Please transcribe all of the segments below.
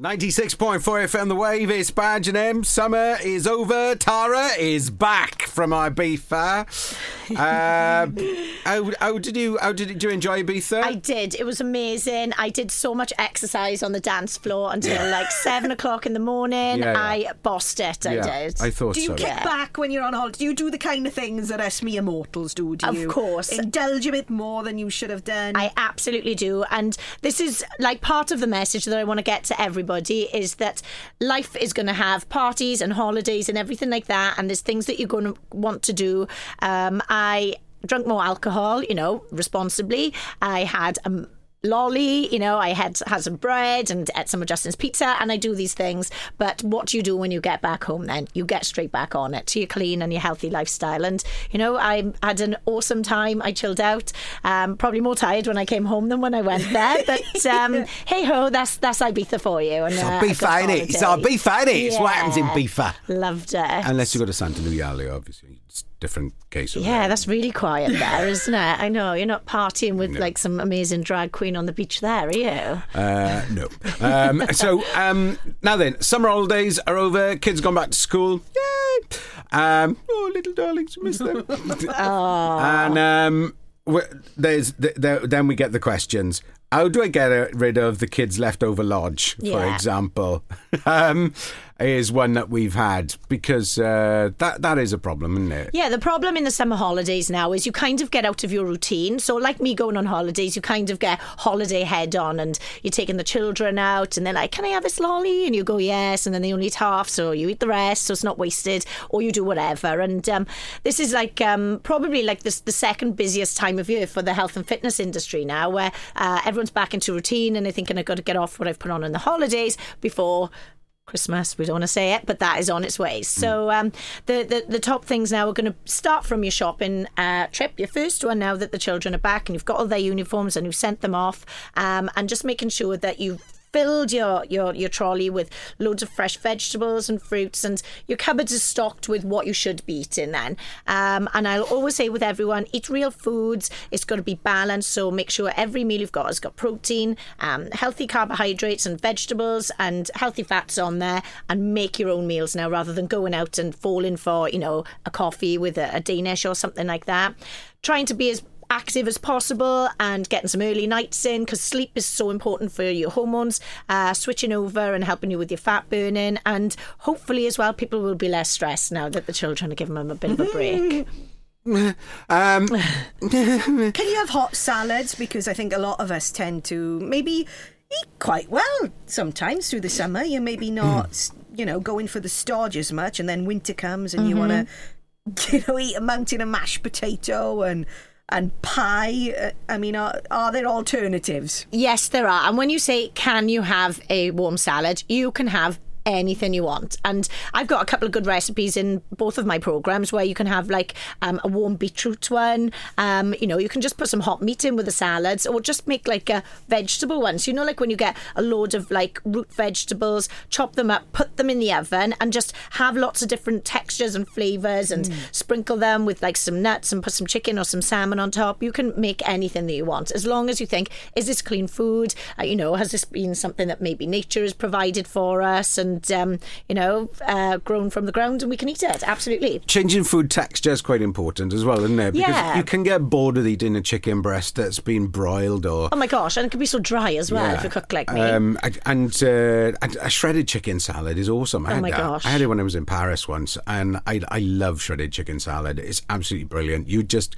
96.4 FM The Wave, it's Badge and M. Summer is over. Tara is back from Ibiza. Uh, how, how did you how did, did you enjoy Ibiza? I did. It was amazing. I did so much exercise on the dance floor until like seven o'clock in the morning. Yeah, yeah. I bossed it. I yeah, did. I thought Do you so. kick Yeah. back when you're on holiday? Do you do the kind of things that us mere mortals do? Do Of you course. indulge a bit more than you should have done? I absolutely do. And this is like part of the message that I want to get to everybody is that life is going to have parties and holidays and everything like that. And there's things that you're going to want to do. Um, I drank more alcohol, you know, responsibly. I had a lolly, you know, I had had some bread and ate some of Justin's pizza and I do these things. But what do you do when you get back home then? You get straight back on it to your clean and your healthy lifestyle. And, you know, I had an awesome time. I chilled out. Um, probably more tired when I came home than when I went there. But um, hey ho, that's that's Ibiza for you. And, It's uh, our a. It's our. Ibiza, innit? It's what happens in. Ibiza. Loved it. Unless you go to Santa Lucia, obviously. Different case. over Yeah, there. that's really quiet there, isn't it? I know. You're not partying with like some amazing drag queen on the beach there, are you? Uh, no. Um, so um, now then, summer holidays are over. Kids gone back to school. Yay! Um, oh, little darlings, we miss them. And um, there's th- there, then we get the questions. How do I get uh, rid of the kids' leftover lodge, for Yeah. example? is one that we've had because uh, that that is a problem, isn't it? Yeah, the problem in the summer holidays now is you kind of get out of your routine. So, like me going on holidays, you kind of get holiday head on and you're taking the children out and they're like, Can I have this lolly? And you go, Yes. And then they only eat half, so you eat the rest, so it's not wasted, or you do whatever. And um, this is like um, probably like this, the second busiest time of year for the health and fitness industry now, where uh, everyone's back into routine and they're thinking, I've got to get off what I've put on in the holidays before. Christmas. We don't want to say it, but that is on its way. So um, the, the the top things now are going to start from your shopping uh, trip. Your first one now that the children are back and you've got all their uniforms and you've sent them off, um, and just making sure that you've filled your, your your trolley with loads of fresh vegetables and fruits and your cupboards are stocked with what you should be eating then. Um, and I'll always say with everyone eat real foods. It's got to be balanced so make sure every meal you've got has got protein um, healthy carbohydrates and vegetables and healthy fats on there and make your own meals now rather than going out and falling for you know a coffee with a, a Danish or something like that. Trying to be as active as possible and getting some early nights in because sleep is so important for your hormones uh, switching over and helping you with your fat burning and hopefully as well people will be less stressed now that the children are giving them a bit of a break Um, Can you have hot salads? Because I think a lot of us tend to maybe eat quite well sometimes through the summer. You're maybe not, you know, going for the stodge as much, and then winter comes and you want to, you know, eat a mountain of mashed potato and and pie. Uh, I mean, are, are there alternatives? Yes, there are. And when you say, can you have a warm salad, you can have anything you want. And I've got a couple of good recipes in both of my programs where you can have like um, a warm beetroot one. Um, you know, you can just put some hot meat in with the salads or just make like a vegetable one. So, you know, like when you get a load of like root vegetables, chop them up, put them in the oven and just have lots of different textures and flavors and sprinkle them with like some nuts and put some chicken or some salmon on top. You can make anything that you want as long as you think, is this clean food? Uh, you know, has this been something that maybe nature has provided for us and, um, you know, uh, grown from the ground and we can eat it? Absolutely. changing food texture is quite important as well, isn't it? Because Yeah. you can get bored with eating a chicken breast that's been broiled or. Oh my gosh, and it can be so dry as well if you cook like me. Um, and and, uh, a shredded chicken salad is awesome. I Oh had my that. gosh. I had it when I was in Paris once, and I I love shredded chicken salad. It's absolutely brilliant. You just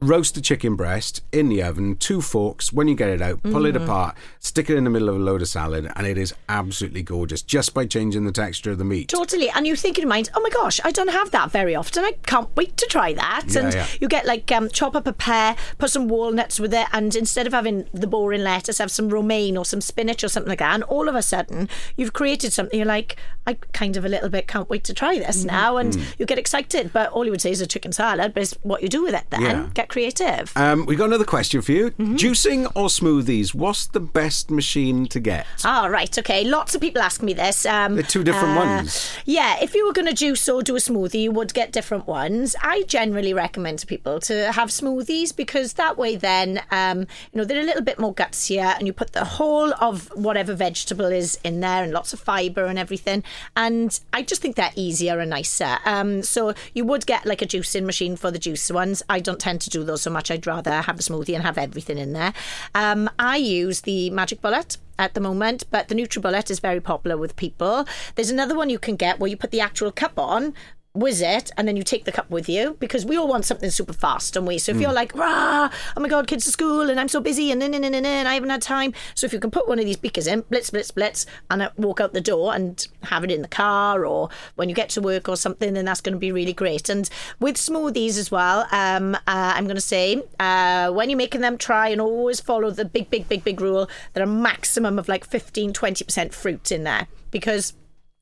roast the chicken breast in the oven, two forks. When you get it out, pull Mm. it apart, stick it in the middle of a load of salad, and it is absolutely gorgeous just by changing the texture of the meat. Totally. And you think in your mind, oh my gosh, I don't have that very often. I can't wait to try that. Yeah, and yeah. you get like um, chop up a pear, put some walnuts with it, and instead of having the boring lettuce, have some romaine or some spinach or something like that. And all of a sudden, you've created something. You're like, I kind of a little bit can't wait to try this Mm-hmm. now. And you get excited. But all you would say is a chicken salad, but it's what you do with it then. Yeah. Get creative. Um, we got another question for you. Mm-hmm. Juicing or smoothies? What's the best machine to get? Oh, right, okay. Lots of people ask me this. Um, They're two different uh, ones. Yeah, if you were going to juice or do a smoothie, you would get different ones. I generally recommend to people to have smoothies because that way, then, um, you know, they're a little bit more gutsier and you put the whole of whatever vegetable is in there and lots of fibre and everything. And I just think they're easier and nicer. Um, so you would get like a juicing machine for the juice ones. I don't tend to do those so much. I'd rather have a smoothie and have everything in there. Um, I use the Magic Bullet at the moment, but the NutriBullet is very popular with people. There's another one you can get where you put the actual cup on. Whiz it, and then you take the cup with you because we all want something super fast, don't we? So if you're like, rah, oh my god, kids to school, and I'm so busy, and, and, and, and, and I haven't had time. So if you can put one of these beakers in, blitz, blitz, blitz, and walk out the door and have it in the car or when you get to work or something, then that's going to be really great. And with smoothies as well, um, uh, I'm going to say uh, when you're making them, try and always follow the big, big, big, big rule that a maximum of like 15, 20% fruit in there because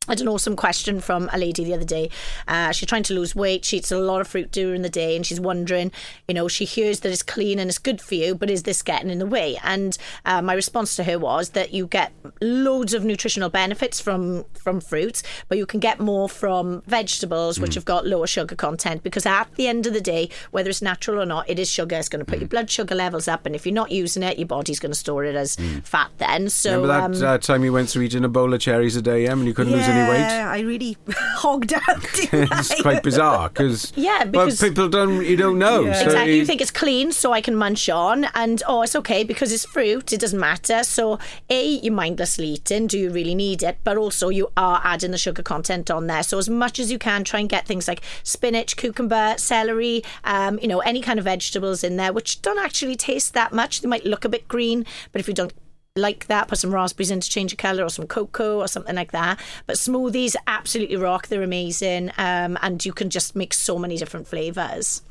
I had an awesome question from a lady the other day. Uh, she's trying to lose weight. She eats a lot of fruit during the day, and she's wondering, you know, she hears that it's clean and it's good for you, but is this getting in the way? And uh, my response to her was that you get loads of nutritional benefits from from fruits, but you can get more from vegetables, which have got lower sugar content. Because at the end of the day, whether it's natural or not, it is sugar. It's going to put your blood sugar levels up, and if you're not using it, your body's going to store it as fat. Then, so Remember that um, uh, time you went through eating a bowl of cherries a day, Em, and you couldn't lose any weight? Yeah, I really hogged out. it's quite bizarre because Yeah, because- well, people don't you don't know. Yeah. So Exactly. you- You think it's clean, so I can munch on, and oh, it's okay because it's fruit. It doesn't matter. So, a you're mindlessly eating. Do you really need it? But also, you are adding the sugar content on there. So, as much as you can, try and get things like spinach, cucumber, celery, um, you know, any kind of vegetables in there, which don't actually taste that much. They might look a bit green, but if you don't like that, put some raspberries in to change the colour or some cocoa or something like that. But smoothies absolutely rock. They're amazing. Um, and you can just make so many different flavours.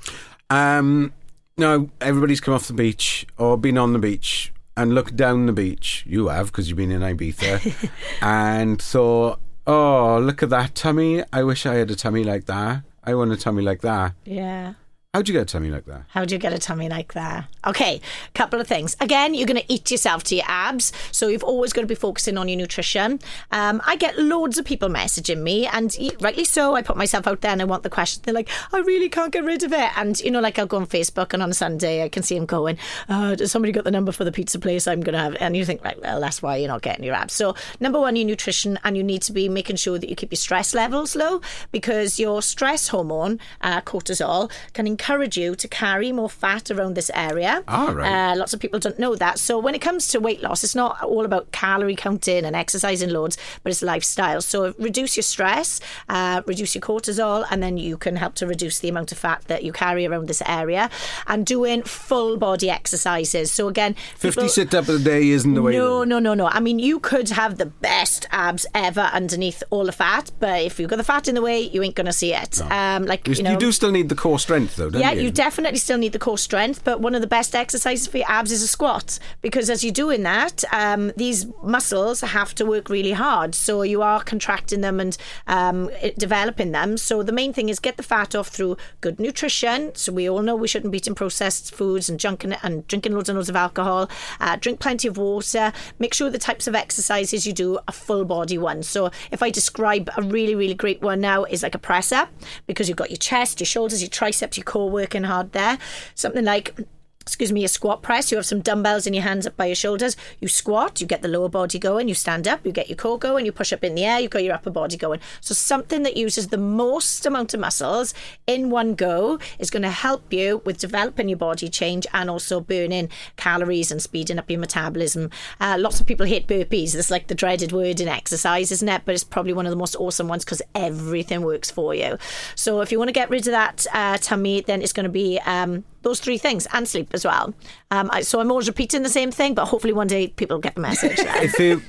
Um, no, everybody's come off the beach or been on the beach and looked down the beach. You have because you've been in Ibiza and thought, "Oh, look at that tummy! I wish I had a tummy like that. I want a tummy like that." Yeah. How'd you get a tummy like that? How do you get a tummy like that? Okay, a couple of things. Again, you're going to eat yourself to your abs, so you've always got to be focusing on your nutrition. Um, I get loads of people messaging me, and rightly so. I put myself out there and I want the question. They're like, I really can't get rid of it. And, you know, like I'll go on Facebook and on a Sunday, I can see them going, oh, Does somebody got the number for the pizza place I'm going to have? And you think, right, well, that's why you're not getting your abs. So, number one, your nutrition, and you need to be making sure that you keep your stress levels low because your stress hormone, uh, cortisol, can encourage you to carry more fat around this area. Ah, right. Uh, lots of people don't know that. So when it comes to weight loss, it's not all about calorie counting and exercising loads, but it's lifestyle. So reduce your stress, uh, reduce your cortisol, and then you can help to reduce the amount of fat that you carry around this area. And doing full body exercises. So again, Fifty people- sit up a day isn't the way. no, no, no, no. I mean, you could have the best abs ever underneath all the fat, but if you've got the fat in the way, you ain't going to see it. Um, like You, you know, you do still need the core strength, though, don't yeah, you? you definitely still need the core strength, but one of the best exercises for your abs is a squat because as you're doing that, um, these muscles have to work really hard. So you are contracting them and um, developing them. So the main thing is get the fat off through good nutrition. So we all know we shouldn't be eating processed foods and junking and drinking loads and loads of alcohol. Uh, drink plenty of water. Make sure the types of exercises you do are full body ones. So if I describe a really, really great one now is like a press up because you've got your chest, your shoulders, your triceps, your core working hard there. Something like excuse me, a squat press. You have some dumbbells in your hands up by your shoulders. You squat, you get the lower body going. You stand up, you get your core going. You push up in the air, you've got your upper body going. So something that uses the most amount of muscles in one go is going to help you with developing your body change and also burning calories and speeding up your metabolism. Uh, lots of people hate burpees. It's like the dreaded word in exercise, isn't it? But it's probably one of the most awesome ones because everything works for you. So if you want to get rid of that uh, tummy, then it's going to be um, those three things and sleep as well. Um, I, so I'm always repeating the same thing, but hopefully one day people get the message. if you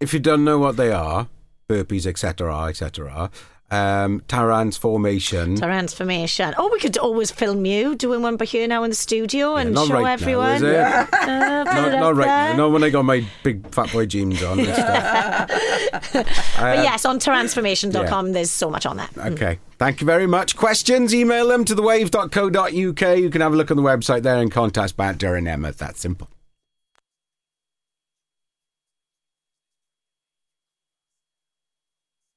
if you don't know what they are, burpees, etc., etc., um, transformation. Transformation. Oh, we could always film you doing one by here now in the studio and not show right now, everyone. is it? Uh, Not, not right now. Not when I got my big fat boy jeans on and stuff. But yes, on transformation.com, there's so much on that. Okay. Thank you very much. Questions, email them to thewave.co.uk. You can have a look on the website there and contact Banter and Emma. That's simple.